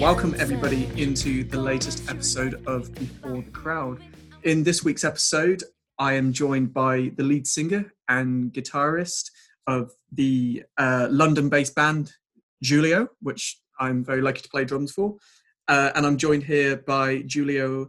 Welcome everybody into the latest episode of Before the Crowd. In this week's episode, I am joined by the lead singer and guitarist of the uh, London based band Giulio, which I'm very lucky to play drums for. Uh, and I'm joined here by Giulio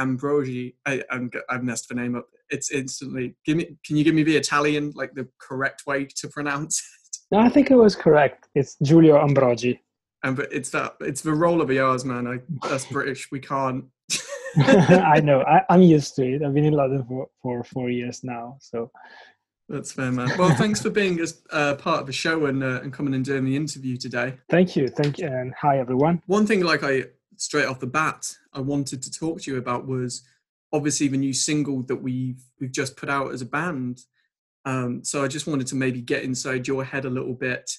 Ambrosi. I, have messed the name up. It's instantly. Give me. Can you give me the Italian, like the correct way to pronounce it? No, I think it was correct. It's Giulio Ambrogi. And but it's that. It's the roll of the R's, man. I, that's British. We can't. I know. I, I'm used to it. I've been in London for, for four years now, so That's fair, man. Well, thanks for being as uh, part of the show and uh, and coming and doing the interview today. thank you, thank you, and hi everyone. One thing, like I straight off the bat, I wanted to talk to you about was obviously the new single that we've we've just put out as a band. Um, so I just wanted to maybe get inside your head a little bit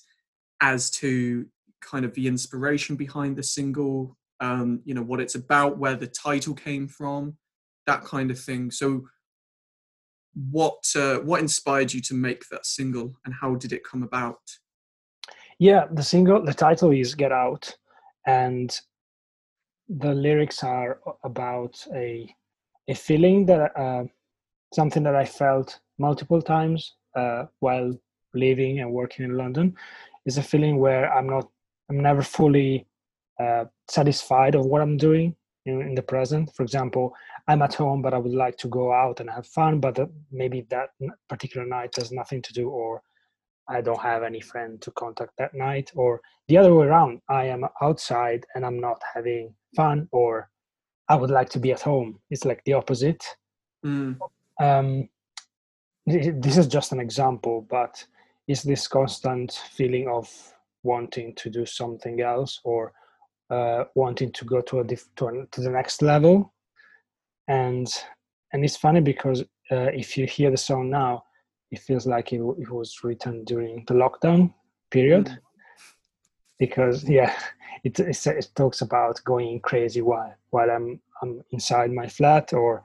as to kind of the inspiration behind the single, um, you know, what it's about, where the title came from, that kind of thing. So what uh, what inspired you to make that single and how did it come about? Yeah, the single, the title is "Get Out," and the lyrics are about a a feeling that uh, something that I felt multiple times uh, while living and working in London is a feeling where I'm not, I'm never fully uh, satisfied of what I'm doing in, in the present. For example, I'm at home, but I would like to go out and have fun, but uh, maybe that particular night has nothing to do, or I don't have any friend to contact that night, or the other way around. I am outside and I'm not having fun, or I would like to be at home. It's like the opposite. Mm, Um, this is just an example, but it's this constant feeling of wanting to do something else or uh, wanting to go to a diff- to, an, to the next level, and and it's funny because uh, if you hear the song now, it feels like it, it was written during the lockdown period. Mm. because yeah it, it, it talks about going crazy while while i'm i'm inside my flat or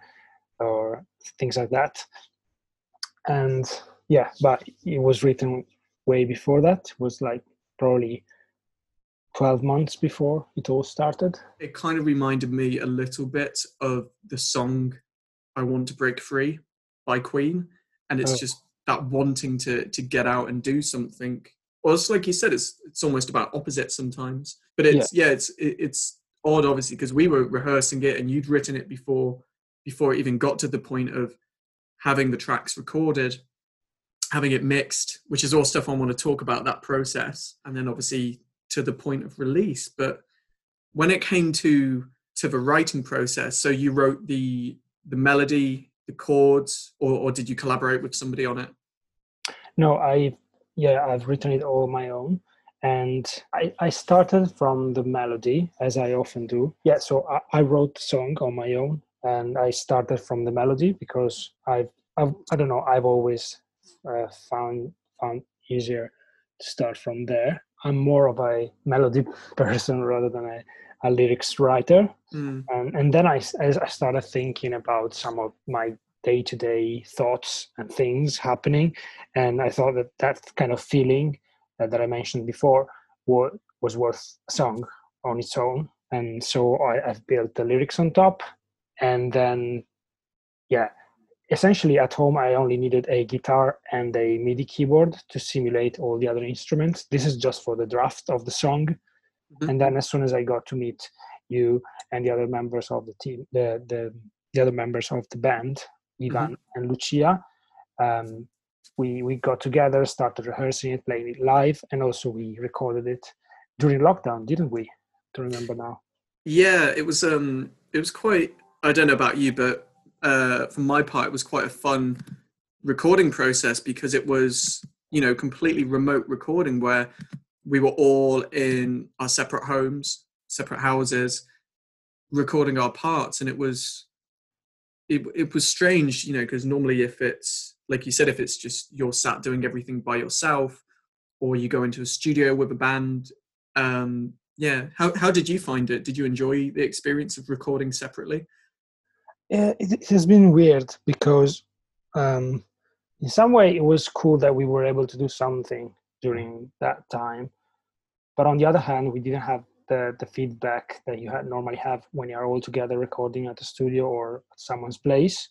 or things like that. And yeah but it was written way before that. It was like probably 12 months before it all started it kind of reminded me a little bit of the song I Want to Break Free by Queen. And it's Oh. just that wanting to to get out and do something. Well, it's like you said, it's it's almost about opposites sometimes. But it's yeah, it's it, it's odd obviously because we were rehearsing it and you'd written it before before it even got to the point of having the tracks recorded, having it mixed, which is all stuff I want to talk about that process, and then obviously to the point of release. But when it came to to the writing process, so you wrote the the melody, the chords, or, or did you collaborate with somebody on it? no i yeah i've written it all on my own and I, I started from the melody as i often do yeah so I, I wrote the song on my own and i started from the melody because i've, I've i don't know i've always uh, found found easier to start from there. I'm more of a melody person rather than a, a lyrics writer. Mm, and, and then I, I started thinking about some of my day-to-day thoughts and things happening and i thought that that kind of feeling uh, that i mentioned before wa- was worth a song on its own. And so I, i've built the lyrics on top and then yeah essentially at home i only needed a guitar and a midi keyboard to simulate all the other instruments. This is just for the draft of the song. Mhm. and then as soon as i got to meet you and the other members of the team the the, the other members of the band ivan and lucia um, we we got together started rehearsing it playing it live and also we recorded it during lockdown didn't we? To remember now. Yeah, it was um it was quite I don't know about you, but uh for my part it was quite a fun recording process because it was, you know, completely remote recording where we were all in our separate homes, separate houses, recording our parts. And it was it, it was strange, you know, because normally if it's like you said, if it's just you're sat doing everything by yourself or you go into a studio with a band, um, yeah. How, how did you find it? Did you enjoy the experience of recording separately it, has been weird because um, in some way it was cool that we were able to do something during that time but on the other hand we didn't have the the feedback that you had normally have when you're all together recording at the studio or at someone's place.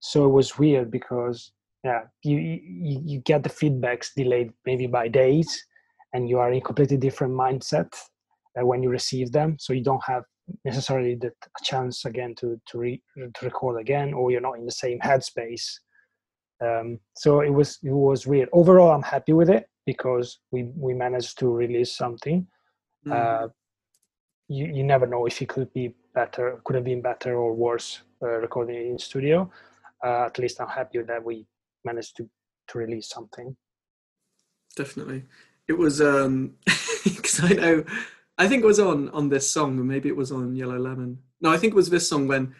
So it was weird because yeah, you you, you get the feedbacks delayed maybe by days, and you are in a completely different mindset uh, when you receive them. So you don't have necessarily the chance again to to, re, to record again, or you're not in the same headspace. Um, so it was it was weird. Overall, I'm happy with it because we we managed to release something. Mm. Uh, you you never know if it could be better, could have been better or worse uh, recording in studio. Uh, at least I'm happy that we managed to to release something. Definitely, it was um because I know I think it was on on this song, or maybe it was on Yellow Lemon. No, I think it was this song when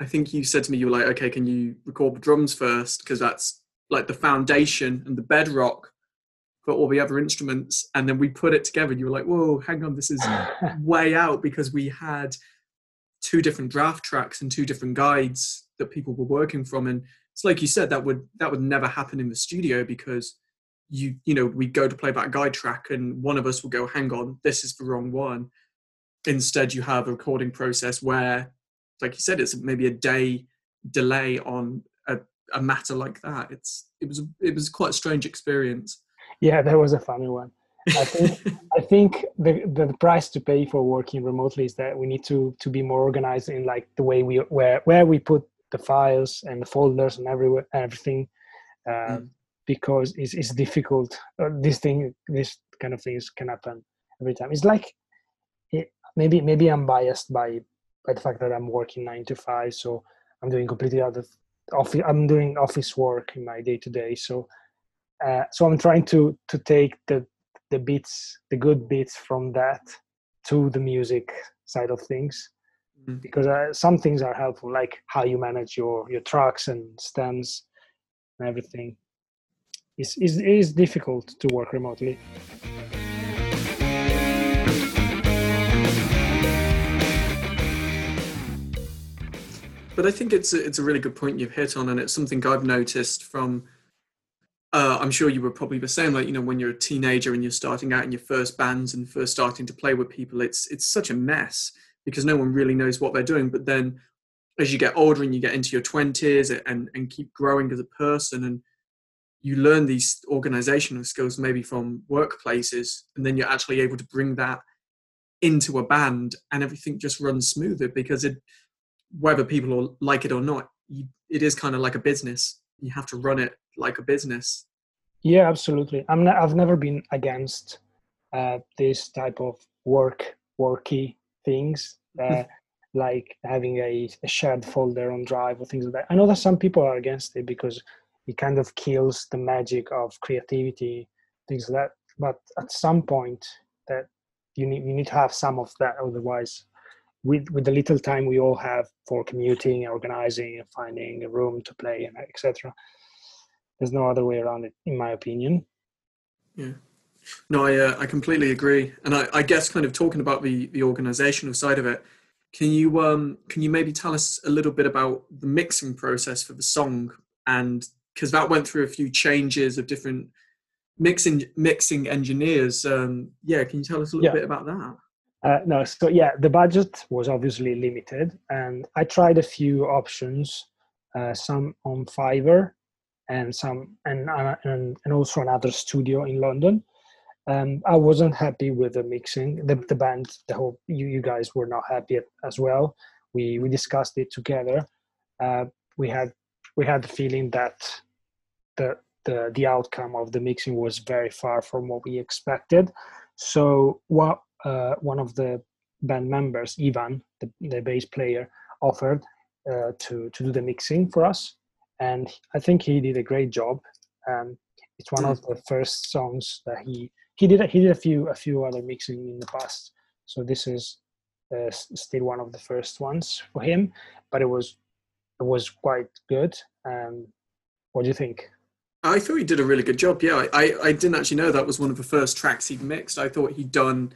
I think you said to me you were like, okay, can you record the drums first because that's like the foundation and the bedrock for all the other instruments, and then we put it together. And you were like, whoa, hang on, this is way out because we had two different draft tracks and two different guides that people were working from, and it's like you said that would that would never happen in the studio because you you know we go to play that guide track and one of us will go hang on this is the wrong one. Instead you have a recording process where like you said it's maybe a day delay on a, a matter like that. It's it was it was quite a strange experience. Yeah that was a funny one. I think i think the the price to pay for working remotely is that we need to to be more organized in like the way we where where we put the files and the folders and everywhere everything. Uh, mm because it's, it's difficult. Uh, this thing, this kind of things can happen every time. It's like it, maybe maybe I'm biased by by the fact that I'm working nine to five, so I'm doing completely other office. I'm doing office work in my day to day. So uh, so I'm trying to to take the the bits, the good bits from that to the music side of things. Mm-hmm. Because uh, some things are helpful, like how you manage your your tracks and stems and everything is is is difficult to work remotely. But I think it's a, it's a really good point you've hit on, and it's something I've noticed from. Uh, I'm sure you were probably the same. Like you know, when you're a teenager and you're starting out in your first bands and first starting to play with people, it's it's such a mess because no one really knows what they're doing. But then, as you get older and you get into your twenties and and keep growing as a person and you learn these organizational skills maybe from workplaces and then you're actually able to bring that into a band and everything just runs smoother because it whether people like it or not you, it is kind of like a business. You have to run it like a business. Yeah absolutely. I'm not, i've never been against uh, this type of work worky things uh, like having a, a shared folder on drive or things like that. I know that some people are against it because it kind of kills the magic of creativity things like that. But at some point that you need you need to have some of that. Otherwise with with the little time we all have for commuting organizing finding a room to play and etc there's no other way around it in my opinion. Yeah. No i uh, i completely agree. And I, I guess kind of talking about the the organizational side of it can you um can you maybe tell us a little bit about the mixing process for the song and because that went through a few changes of different mixing mixing engineers. Um, yeah, can you tell us a little yeah. bit about that? Uh, no, so yeah, the budget was obviously limited, and I tried a few options, uh, some on Fiverr, and some and, uh, and and also another studio in London. Um, I wasn't happy with the mixing. The the band, the whole you you guys were not happy as well. We we discussed it together. Uh, we had we had the feeling that the the the outcome of the mixing was very far from what we expected. So what uh, one of the band members, Ivan, the, the bass player, offered uh, to to do the mixing for us, and I think he did a great job. Um, it's one mm. of the first songs that he he did. He did a few a few other mixing in the past, so this is uh, still one of the first ones for him. But it was it was quite good. Um, what do you think? I thought he did a really good job. Yeah, I, I didn't actually know that was one of the first tracks he'd mixed. I thought he'd done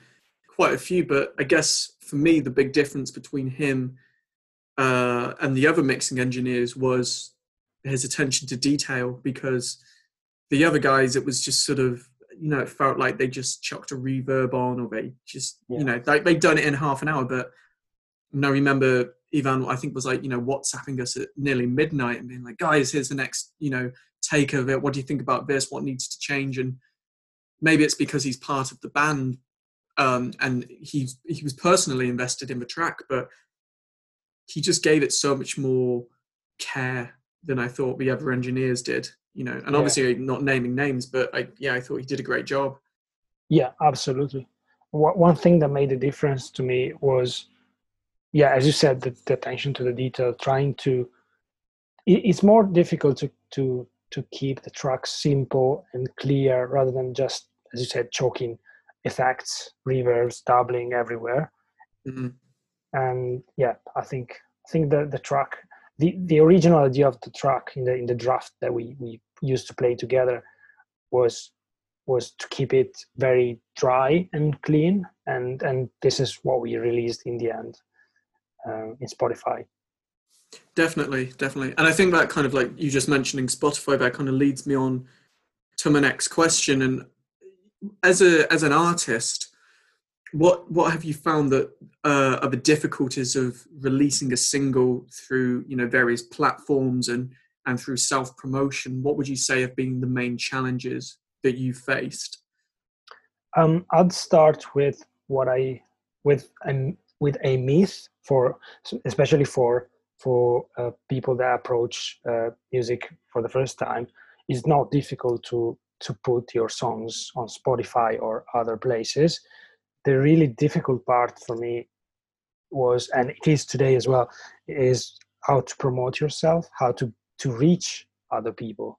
quite a few, but I guess for me, the big difference between him uh, and the other mixing engineers was his attention to detail because the other guys, it was just sort of, you know, it felt like they just chucked a reverb on, or they just, Yeah. you know, like they'd done it in half an hour. But and I remember Ivan, I think was like, you know, WhatsApping us at nearly midnight and being like, guys, here's the next, you know, take of it. What do you think about this? What needs to change? And maybe it's because he's part of the band, um, and he's he was personally invested in the track, but he just gave it so much more care than I thought the other engineers did. You know, and Yeah. obviously not naming names, but I yeah, I thought he did a great job. Yeah, absolutely. One thing that made a difference to me was, yeah, as you said, the, the attention to the detail, trying to. it- It's more difficult to to to keep the track simple and clear rather than just, as you said, choking effects, reverbs, doubling everywhere. Mhm. And yeah, I think I think the the track, the the original idea of the track in the in the draft that we we used to play together was was to keep it very dry and clean and and this is what we released in the end uh, in spotify Definitely, definitely. And I think that kind of like you just mentioning Spotify, that kind of leads me on to my next question. And as a as an artist, what what have you found that uh, are the difficulties of releasing a single through you know various platforms and and through self promotion? What would you say have been the main challenges that you faced? um, i'd start with what i with an with a myth for especially for for uh, people that approach uh, music for the first time it's not difficult to to put your songs on spotify or other places. The really difficult part for me was and it is today as well is how to promote yourself how to to reach other people.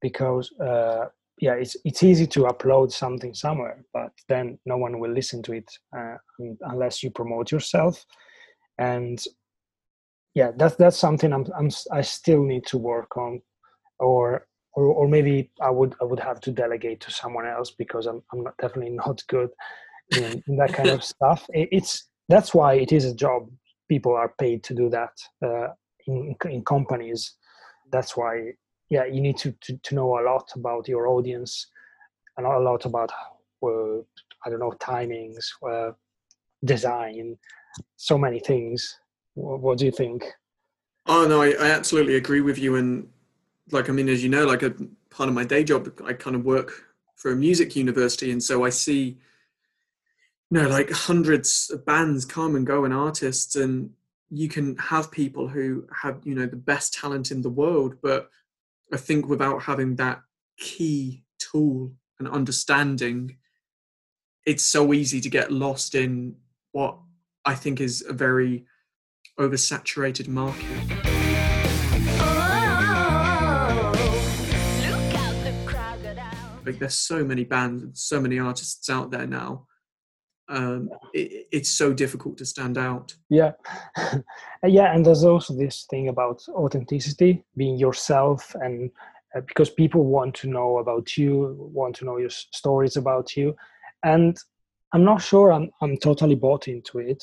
Because uh, yeah it's it's easy to upload something somewhere but then no one will listen to it uh, unless you promote yourself. And yeah that's that's something I'm, I'm i still need to work on or or, or maybe i would i would have to delegate to someone else because i'm, I'm not, definitely not good in, in that kind of stuff. It- it's that's why it is a job. People are paid to do that uh, in in companies. That's why yeah you need to, to to know a lot about your audience and a lot about uh, i don't know timings uh, design so many things what, what do you think Oh no, I, I absolutely agree with you. And like, I mean, as you know, like a part of my day job, I kind of work for a music university, and so I see, you know, like hundreds of bands come and go and artists, and you can have people who have, you know, the best talent in the world, but I think without having that key tool and understanding, it's so easy to get lost in what I think is a very oversaturated market. like there's so many bands and so many artists out there now um it, it's so difficult to stand out. Yeah. Yeah and there's also this thing about authenticity being yourself and uh, because people want to know about you want to know your s- stories about you. And i'm not sure i'm, I'm totally bought into it.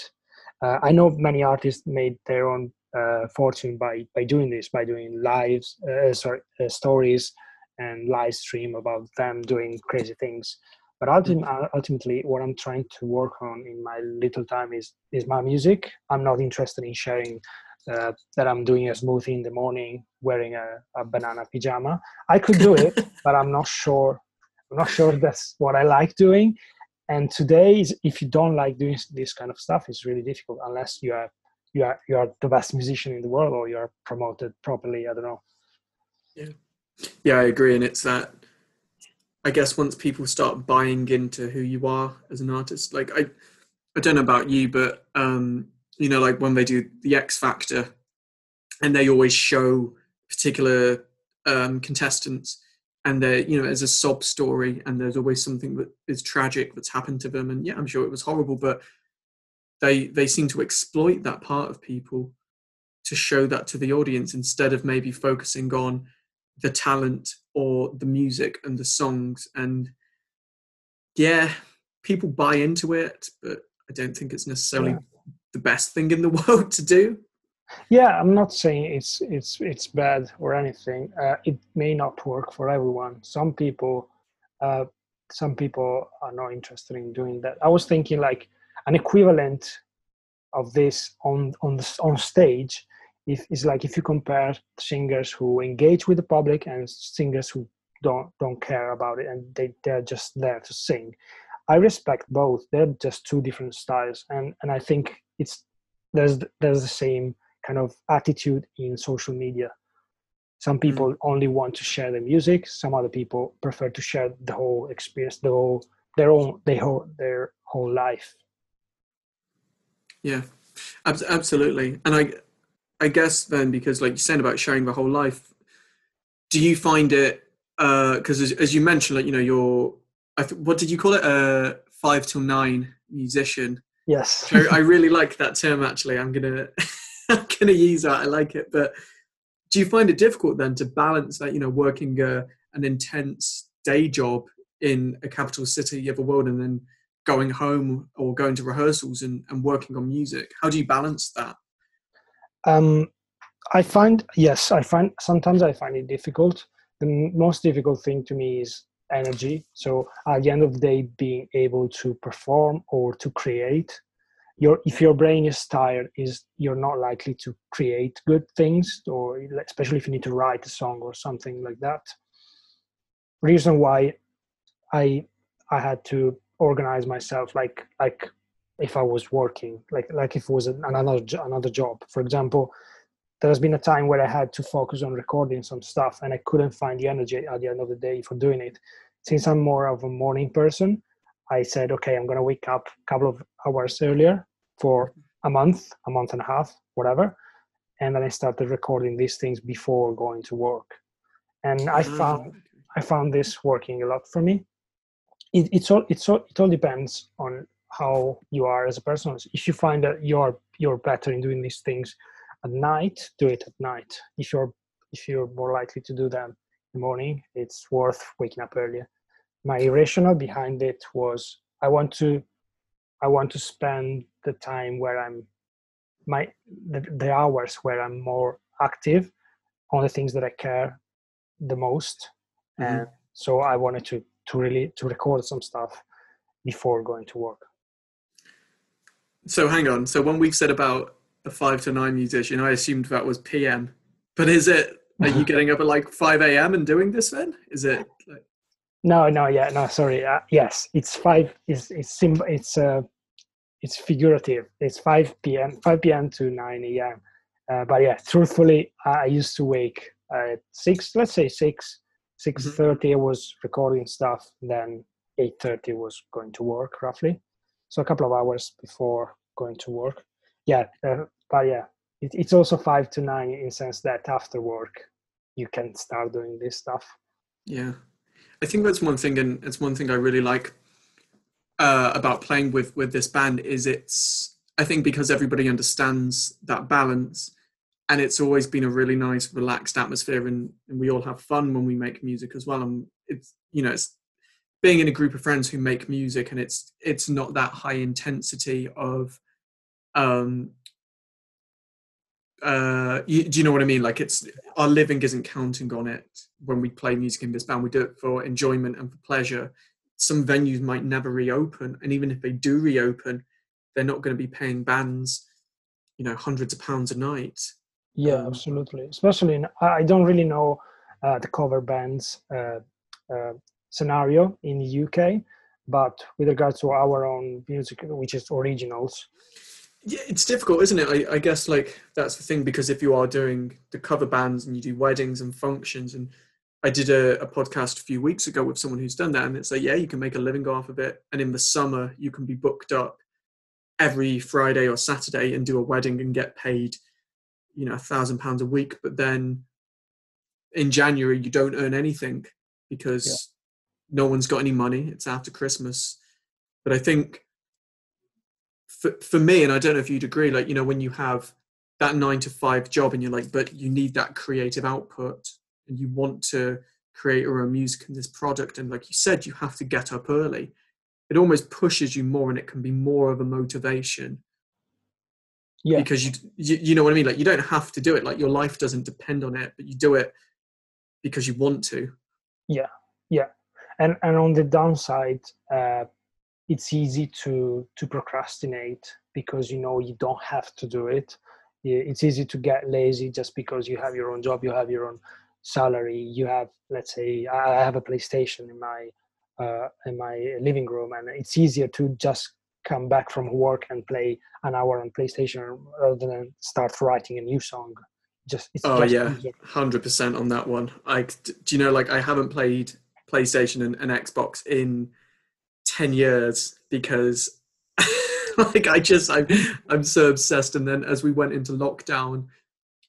Uh, i know many artists made their own uh, fortune by by doing this by doing lives uh, sorry uh, stories and live stream about them doing crazy things but ultim- uh, ultimately what i'm trying to work on in my little time is is my music. I'm not interested in sharing uh, that i'm doing a smoothie in the morning wearing a, a banana pajama. I could do it but i'm not sure i'm not sure that's what i like doing. And today is if you don't like doing this kind of stuff it's really difficult unless you are you are you are the best musician in the world or you are promoted properly i don't know. Yeah, yeah i agree and it's that i guess once people start buying into who you are as an artist like i i don't know about you but um you know like when they do the x factor and they always show particular um contestants and they're you know as a sob story and there's always something that is tragic that's happened to them. And yeah i'm sure it was horrible but they they seem to exploit that part of people to show that to the audience instead of maybe focusing on the talent or the music and the songs and yeah people buy into it but i don't think it's necessarily Yeah. the best thing in the world to do. Yeah i'm not saying it's it's it's bad or anything uh, it may not work for everyone. Some people uh, some people are not interested in doing that. I was thinking like an equivalent of this on on the, on stage if it's like if you compare singers who engage with the public and singers who don't don't care about it and they they're just there to sing. I respect both. They're just two different styles and and i think it's there's there's the same kind of attitude in social media. Some mm. people mm. only want to share the music. Some other people prefer to share the whole experience the whole their own their whole their whole life. Yeah. Absolutely. And i i guess then because like you said about sharing the whole life do you find it because uh, as, as, you mentioned like you know you're I th- what did you call it? A uh, five till nine musician. Yes. I, I really like that term actually. I'm gonna i'm gonna use that. I like it. But do you find it difficult then to balance that you know working uh, an intense day job in a capital city of the world and then going home or going to rehearsals and, and working on music? How do you balance that um, i find yes i find sometimes i find it difficult. The most difficult thing to me is energy. So at the end of the day being able to perform or to create. Your if your brain is tired is you're not likely to create good things or especially if you need to write a song or something like that. Reason why i i had to organize myself like like if i was working like like if it was another another job for example there has been a time where i had to focus on recording some stuff and i couldn't find the energy at the end of the day for doing it since i'm more of a morning person i said okay i'm going to wake up a couple of hours earlier for a month, a month and a half, whatever. And then I started recording these things before going to work. And I mm. found I found this working a lot for me. It, it's all it's all it all depends on how you are as a person. If you find that you're you're better in doing these things at night, do it at night. If you're if you're more likely to do them in the morning, it's worth waking up earlier. My rationale behind it was I want to I want to spend the time where I'm my the, the hours where I'm more active on the things that I care the most. Mm-hmm. And so I wanted to to really to record some stuff before going to work. So hang on. So when we've said about a five to nine musician, I assumed that was PM. But is it are you getting up at like five AM and doing this then? Is it like no, no, yeah, no. Sorry. Uh, yes, it's five. It's it's sim- It's uh, it's figurative. It's five p.m. five p.m. to nine a.m. Uh, but yeah, truthfully, I used to wake at six. Let's say six, six mm-hmm. Mm-hmm. I was recording stuff. Then eight thirty was going to work roughly. So a couple of hours before going to work. Yeah, uh, but yeah, it, it's also five to nine in sense that after work you can start doing this stuff. Yeah. I think that's one thing, and it's one thing I really like uh, about playing with with this band is it's I think because everybody understands that balance, and it's always been a really nice, relaxed atmosphere, and, and we all have fun when we make music as well. And it's you know it's being in a group of friends who make music, and it's it's not that high intensity of um uh you, do you know what i mean? Like it's our living isn't counting on it when we play music in this band. We do it for enjoyment and for pleasure. Some venues might never reopen and even if they do reopen they're not going to be paying bands you know hundreds of pounds a night. Yeah um, absolutely. Especially in, i don't really know uh, the cover bands uh, uh, scenario in the uk but with regards to our own music which is originals yeah, it's difficult, isn't it? I, I, guess like that's the thing because if you are doing the cover bands and you do weddings and functions, and I did a, a podcast a few weeks ago with someone who's done that, and it's like, yeah, you can make a living off of it, and in the summer you can be booked up every Friday or Saturday and do a wedding and get paid, you know, a thousand pounds a week, but then in January you don't earn anything because. No one's got any money. It's after Christmas, but I think for, for me, and I don't know if you'd agree, like, you know, when you have that nine to five job and you're like, but you need that creative output and you want to create your own music and this product. And like you said, you have to get up early. It almost pushes you more and it can be more of a motivation. Yeah. Because you, you, you know what I mean? Like you don't have to do it. Like your life doesn't depend on it, but you do it because you want to. Yeah. Yeah and and on the downside uh, it's easy to to procrastinate because you know you don't have to do it. It's easy to get lazy just because you have your own job you have your own salary you have let's say i have a playstation in my uh, in my living room and it's easier to just come back from work and play an hour on playstation rather than start writing a new song. Just oh just yeah. 100% on that one. I do you know like i haven't played playstation and, and xbox in 10 years because like I just I'm I'm so obsessed. And then as we went into lockdown,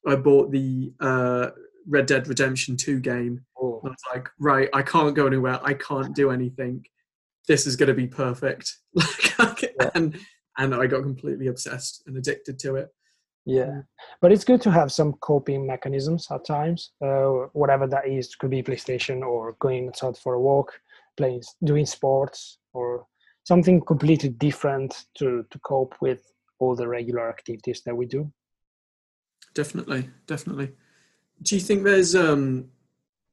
I bought the uh, Red Dead Redemption 2 game. Oh. I was like, right, I can't go anywhere. I can't do anything. This is going to be perfect. Like, yeah. and and I got completely obsessed and addicted to it. Yeah, but it's good to have some coping mechanisms at times. Uh, whatever that is, could be PlayStation or going outside for a walk, playing, doing sports, or something completely different to to cope with all the regular activities that we do. Definitely definitely. Do you think there's um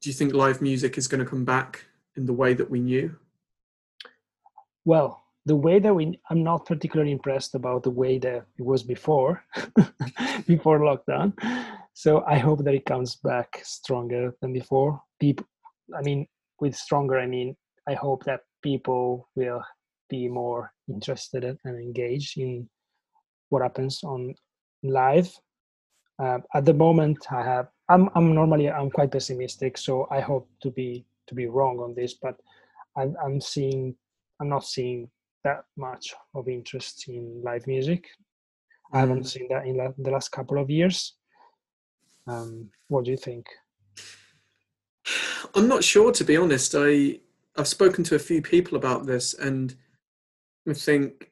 do you think live music is going to come back in the way that we knew? Well the way that we i'm not particularly impressed about the way that it was before before lockdown so i hope that it comes back stronger than before people i mean with stronger i mean i hope that people will be more interested and engaged in what happens on live. Uh, at the moment, I have I'm I'm normally I'm quite pessimistic, so I hope to be to be wrong on this, but I'm I'm seeing I'm not seeing that much of interest in live music. I haven't mm. seen that in la- the last couple of years. Um, what do you think? I'm not sure, to be honest. I I've spoken to a few people about this, and I think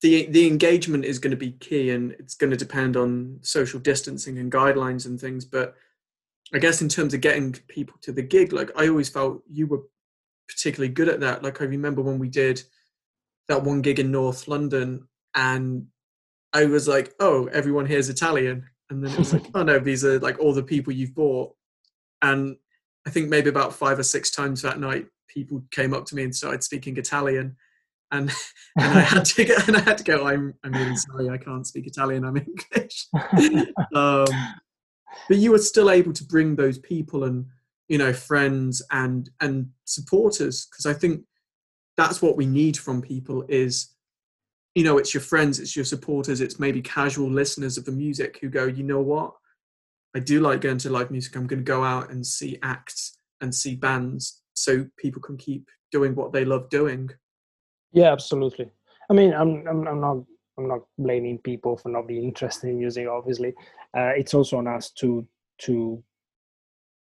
the the engagement is going to be key, and it's going to depend on social distancing and guidelines and things. But I guess in terms of getting people to the gig, like I always felt you were particularly good at that. Like I remember when we did that one gig in North London, and I was like, "Oh, everyone here is Italian," and then it was like, "Oh no, these are like all the people you've bought." And I think maybe about five or six times that night, people came up to me and started speaking Italian and and I had to go, and I had to go. I'm I'm really sorry, I can't speak Italian. I'm English. um, but you were still able to bring those people and you know friends and and supporters because I think that's what we need from people is you know it's your friends it's your supporters it's maybe casual listeners of the music who go you know what i do like going to live music i'm going to go out and see acts and see bands so people can keep doing what they love doing yeah, absolutely. I mean, I'm, I'm, I'm not I'm not blaming people for not being interested in music. Obviously, uh, it's also on us to to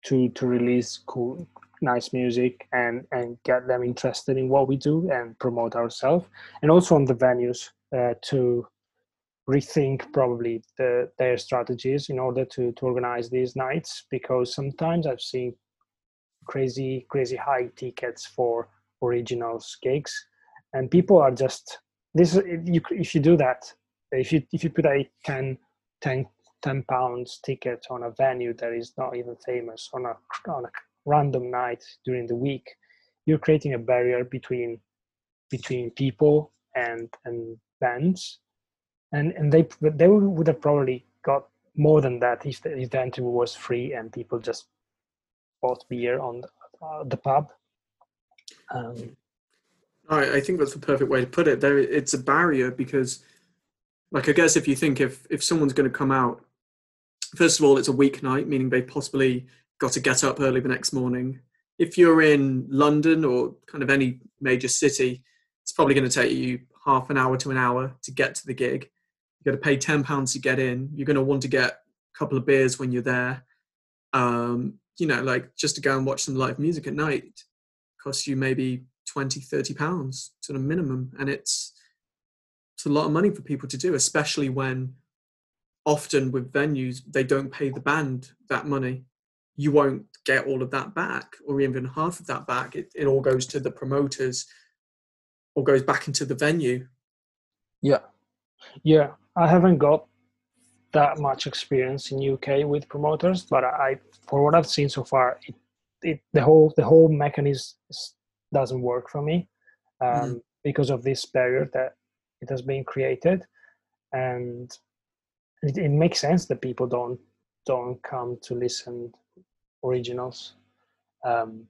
to to release cool, nice music and and get them interested in what we do and promote ourselves, and also on the venues uh, to rethink probably the, their strategies in order to to organize these nights because sometimes I've seen crazy crazy high tickets for originals gigs. And people are just this you, if you do that if you if you put a 10 10 10 pounds ticket on a venue that is not even famous on a on a random night during the week you're creating a barrier between between people and and bands and and they they would have probably got more than that if the event was free and people just bought beer on the, uh, the pub um, I, I think that's the perfect way to put it. There, it's a barrier because, like, I guess if you think if if someone's going to come out, first of all, it's a weeknight, meaning they possibly got to get up early the next morning. If you're in London or kind of any major city, it's probably going to take you half an hour to an hour to get to the gig. You've got to pay ten pounds to get in. You're going to want to get a couple of beers when you're there. Um, you know, like just to go and watch some live music at night costs you maybe 20 30 pounds sort of minimum and it's it's a lot of money for people to do especially when often with venues they don't pay the band that money. You won't get all of that back or even half of that back. It, it all goes to the promoters or goes back into the venue. Yeah. Yeah i haven't got that much experience in uk with promoters but i for what i've seen so far it it, the whole the whole mechanism doesn't work for me um, Mm. because of this barrier that it has been created, and it, it makes sense that people don't don't come to listen originals um,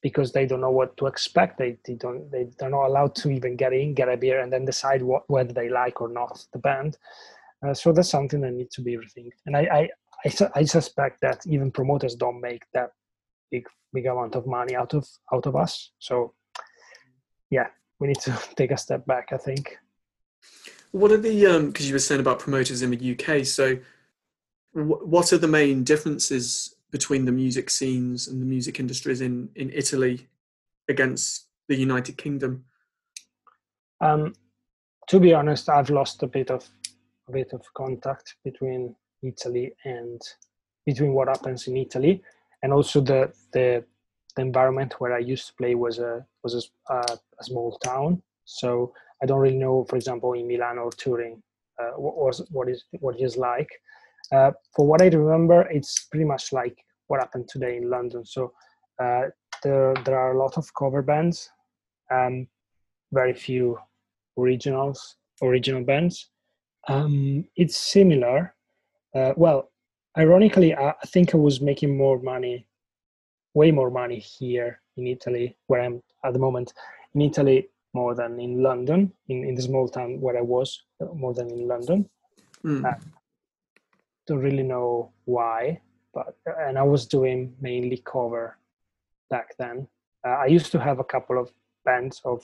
because they don't know what to expect. They, they don't they they're not allowed to even get in, get a beer, and then decide what whether they like or not the band. Uh, so that's something that needs to be rethinked. And I, I I I suspect that even promoters don't make that big big amount of money out of out of us. So yeah, we need to take a step back. I think. What are the um? Because you were saying about promoters in the UK, so wh- what are the main differences between the music scenes and the music industries in in Italy against the United Kingdom? Um, to be honest, I've lost a bit of a bit of contact between Italy and between what happens in Italy and also the the, the environment where I used to play was a was a small town. So I don't really know, for example, in Milan or Turin, uh, what was what is what it is like. Uh, for what I remember, it's pretty much like what happened today in London. So uh, there there are a lot of cover bands, um, very few originals original bands um it's similar uh, well ironically I, I think i was making more money way more money here in italy where i'm at the moment in italy more than in london in, in the small town where i was uh, more than in london Hmm. Uh, don't really know why but and i was doing mainly cover back then uh, i used to have a couple of bands of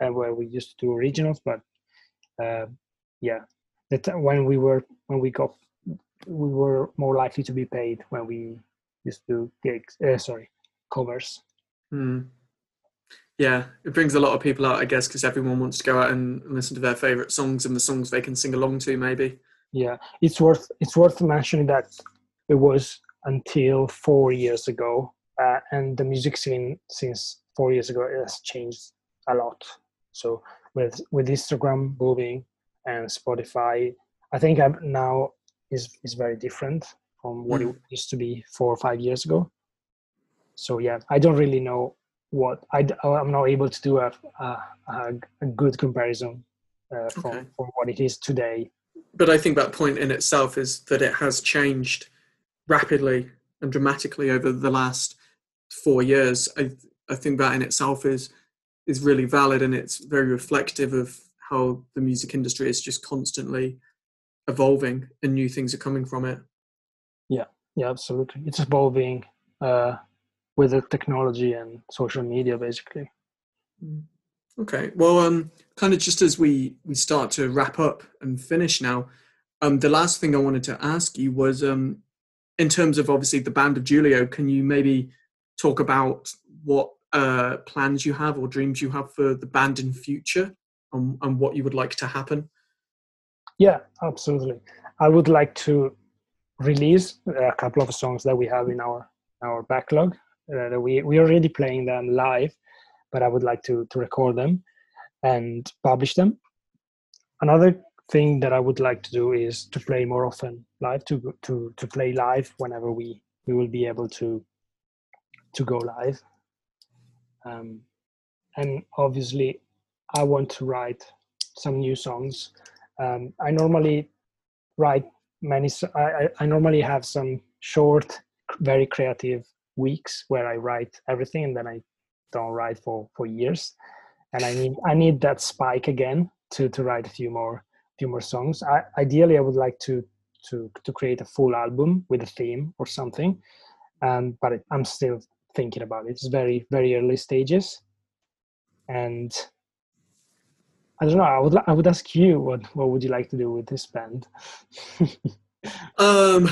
uh, where we used to do originals but uh, yeah that when we were when we got we were more likely to be paid when we used to do gigs uh, sorry covers Hmm. Yeah, it brings a lot of people out, I guess, because everyone wants to go out and listen to their favorite songs and the songs they can sing along to, maybe. yeah it's worth it's worth mentioning that it was until four years ago uh, and the music scene since four years ago has changed a lot. So with with instagram booming and spotify i think I'm now is is very different from what it used to be four or five years ago. So yeah i don't really know what I'm not able to do a, a, a, a good comparison uh, from, Okay. from what it is today But I think that point in itself is that it has changed rapidly and dramatically over the last four years. I, I think that in itself is is really valid and it's very reflective of how the music industry is just constantly evolving and new things are coming from it. Yeah, yeah absolutely it's evolving uh, with the technology and social media basically Okay. Well, um, kind of just as we we start to wrap up and finish now, um, the last thing I wanted to ask you was, um, in terms of obviously the band of Giulio, can you maybe talk about what uh plans you have or dreams you have for the band in future, and, and what you would like to happen? yeah absolutely i would like to release a couple of songs that we have in our our backlog uh, we we're already playing them live but i would like to to record them and publish them. Another thing that i would like to do is to play more often live to to to play live whenever we we will be able to to go live. Um, and obviously i want to write some new songs. Um, i normally write many I, I normally have some short very creative weeks where i write everything and then i don't write for for years. And i need i need that spike again to to write a few more few more songs. I, ideally i would like to to to create a full album with a theme or something um, but i'm still thinking about it. It's very very early stages. And i don't know i would i would ask you what what would you like to do with this band? Um,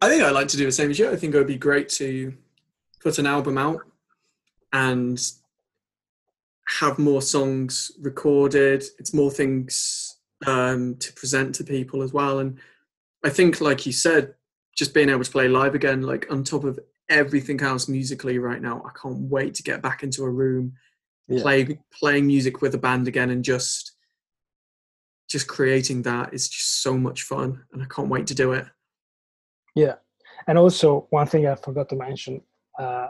I think I'd like to do the same as you. I think it would be great to put an album out and have more songs recorded. It's more things um, to present to people as well. And I think, like you said, just being able to play live again, like on top of everything else musically right now, I can't wait to get back into a room, Yeah. play playing music with a band again, and just just creating that is just so much fun, and I can't wait to do it. Yeah, and also one thing I forgot to mention: uh,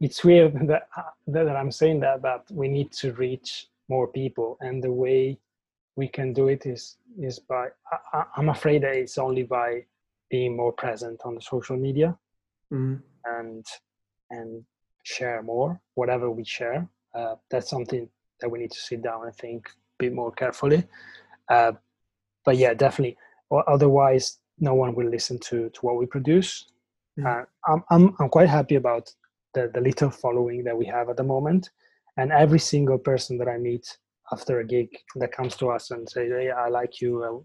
it's weird that, that i'm saying that but we need to reach more people. And the way we can do it is is by I, i'm afraid that it's only by being more present on the social media mm. and and share more whatever we share. Uh, that's something that we need to sit down and think a bit more carefully. Uh, but yeah definitely. Or otherwise no one will listen to to what we produce Mm. uh, I'm, I'm i'm quite happy about the, the little following that we have at the moment and every single person that i meet after a gig that comes to us and say hey, i like you uh,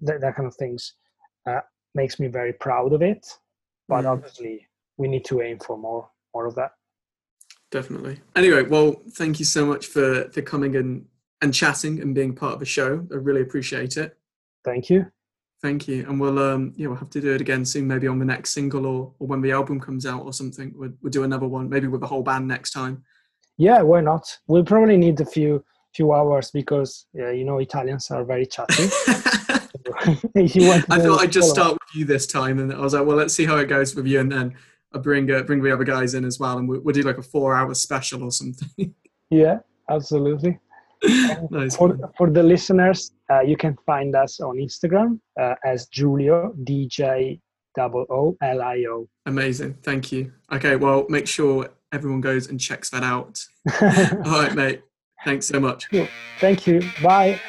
that, that kind of things uh, makes me very proud of it but Mm. obviously we need to aim for more more of that Definitely. Anyway, well, thank you so much for for coming and and chatting and being part of the show. I really appreciate it. thank you Thank you, and we'll um yeah we'll have to do it again soon, maybe on the next single or or when the album comes out or something. We'll, we'll do another one, maybe with the whole band next time. yeah why not we'll probably need a few few hours because uh, you know italians are very chatty I thought I'd just start with you this time, and I was like, well, let's see how it goes with you, and then I'll bring uh, bring the other guys in as well, and we'll, we'll do like a four hour special or something. yeah absolutely nice. for, for the listeners, uh, you can find us on Instagram uh, as Julio DJ double O L I O. Amazing. Thank you. Okay, well, make sure everyone goes and checks that out. All right, mate. Thanks so much. Thank you. Bye.